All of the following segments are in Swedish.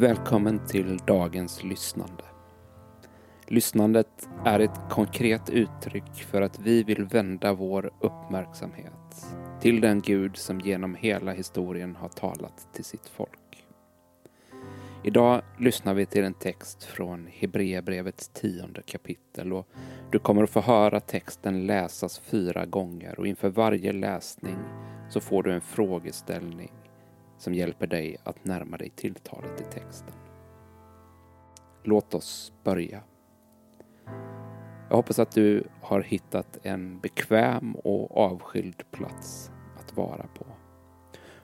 Välkommen till dagens lyssnande. Lyssnandet är ett konkret uttryck för att vi vill vända vår uppmärksamhet till den Gud som genom hela historien har talat till sitt folk. Idag lyssnar vi till en text från Hebreerbrevets tionde kapitel och du kommer att få höra texten läsas fyra gånger och inför varje läsning så får du en frågeställning som hjälper dig att närma dig tilltalet i texten. Låt oss börja. Jag hoppas att du har hittat en bekväm och avskild plats att vara på.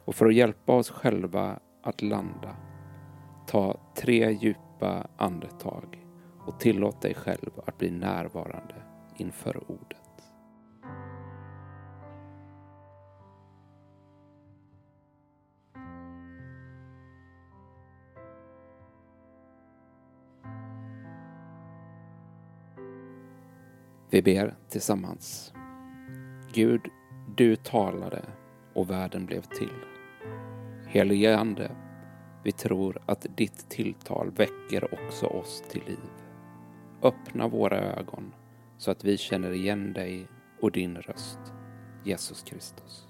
Och för att hjälpa oss själva att landa, ta tre djupa andetag och tillåt dig själv att bli närvarande inför ordet. Vi ber tillsammans. Gud, du talade och världen blev till. Helige Ande, vi tror att ditt tilltal väcker också oss till liv. Öppna våra ögon så att vi känner igen dig och din röst, Jesus Kristus.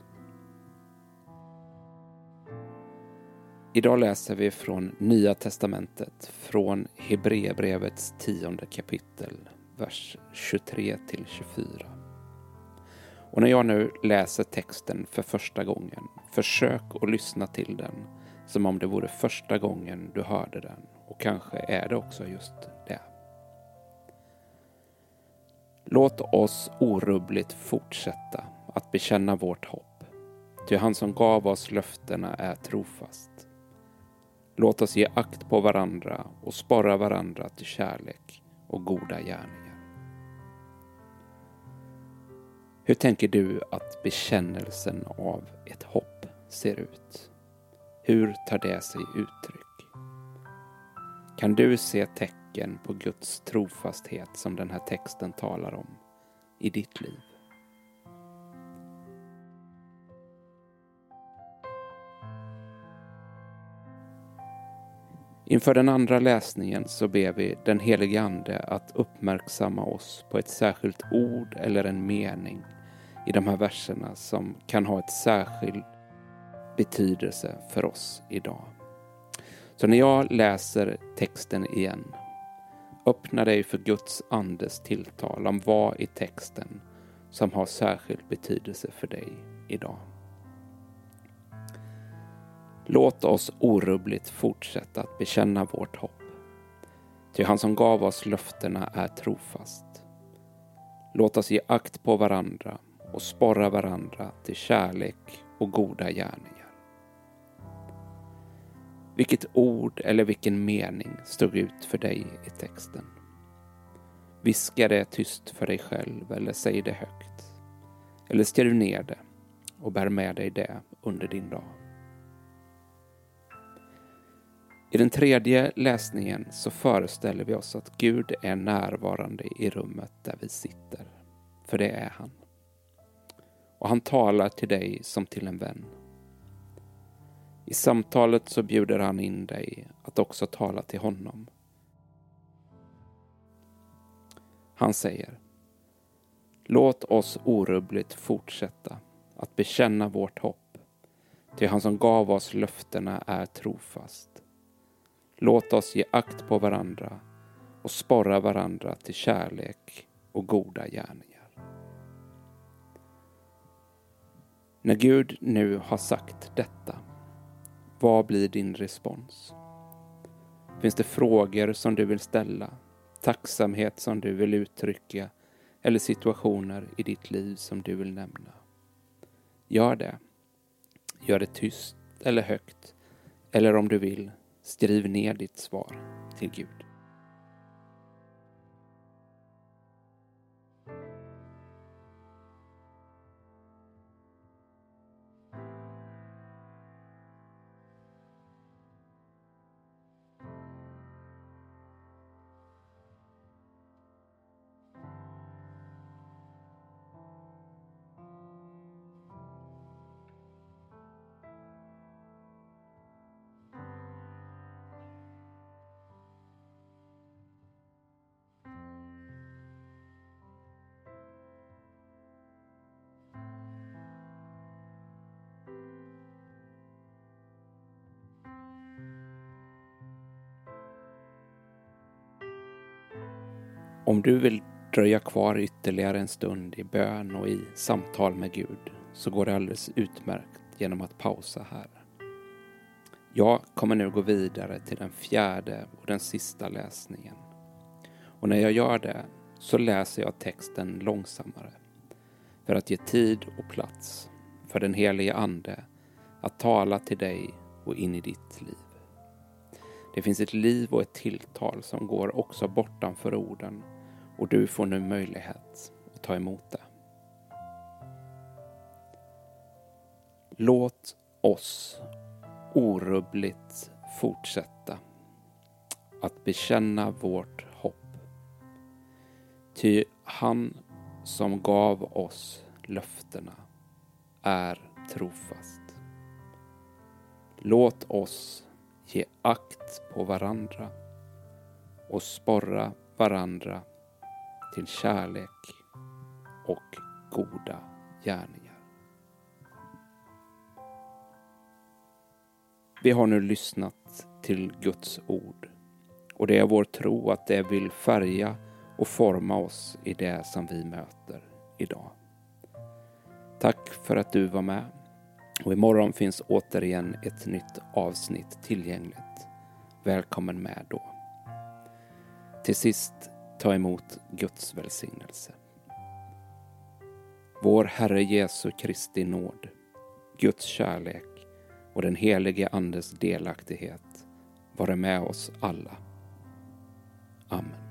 Idag läser vi från Nya Testamentet, från Hebreerbrevets tionde kapitel, vers 23 till 24. Och när jag nu läser texten för första gången, försök att lyssna till den som om det vore första gången du hörde den. Och kanske är det också just det. Låt oss orubbligt fortsätta att bekänna vårt hopp. Ty han som gav oss löftena är trofast. Låt oss ge akt på varandra och sporra varandra till kärlek och goda gärningar. Hur tänker du att bekännelsen av ett hopp ser ut? Hur tar det sig uttryck? Kan du se tecken på Guds trofasthet som den här texten talar om i ditt liv? Inför den andra läsningen så ber vi den helige Ande att uppmärksamma oss på ett särskilt ord eller en mening i de här verserna som kan ha ett särskild betydelse för oss idag. Så när jag läser texten igen, öppna dig för Guds andes tilltal om vad i texten som har särskild betydelse för dig idag. Låt oss orubbligt fortsätta att bekänna vårt hopp. Ty han som gav oss löftena är trofast. Låt oss ge akt på varandra och sporra varandra till kärlek och goda gärningar. Vilket ord eller vilken mening stod ut för dig i texten? Viska det tyst för dig själv eller säg det högt. Eller skriv ner det och bär med dig det under din dag. I den tredje läsningen så föreställer vi oss att Gud är närvarande i rummet där vi sitter. För det är han och han talar till dig som till en vän. I samtalet så bjuder han in dig att också tala till honom. Han säger Låt oss orubbligt fortsätta att bekänna vårt hopp, till han som gav oss löftena är trofast. Låt oss ge akt på varandra och sporra varandra till kärlek och goda gärningar. När Gud nu har sagt detta, vad blir din respons? Finns det frågor som du vill ställa, tacksamhet som du vill uttrycka eller situationer i ditt liv som du vill nämna? Gör det. Gör det tyst eller högt. Eller om du vill, skriv ner ditt svar till Gud. Om du vill dröja kvar ytterligare en stund i bön och i samtal med Gud så går det alldeles utmärkt genom att pausa här. Jag kommer nu gå vidare till den fjärde och den sista läsningen. Och när jag gör det så läser jag texten långsammare för att ge tid och plats för den helige Ande att tala till dig och in i ditt liv. Det finns ett liv och ett tilltal som går också bortanför orden och du får nu möjlighet att ta emot det. Låt oss orubbligt fortsätta att bekänna vårt hopp. Ty han som gav oss löftena är trofast. Låt oss ge akt på varandra och sporra varandra till kärlek och goda gärningar. Vi har nu lyssnat till Guds ord och det är vår tro att det vill färga och forma oss i det som vi möter idag. Tack för att du var med och imorgon finns återigen ett nytt avsnitt tillgängligt. Välkommen med då. Till sist, ta emot Guds välsignelse. Vår Herre Jesu Kristi nåd, Guds kärlek och den helige Andes delaktighet vare med oss alla. Amen.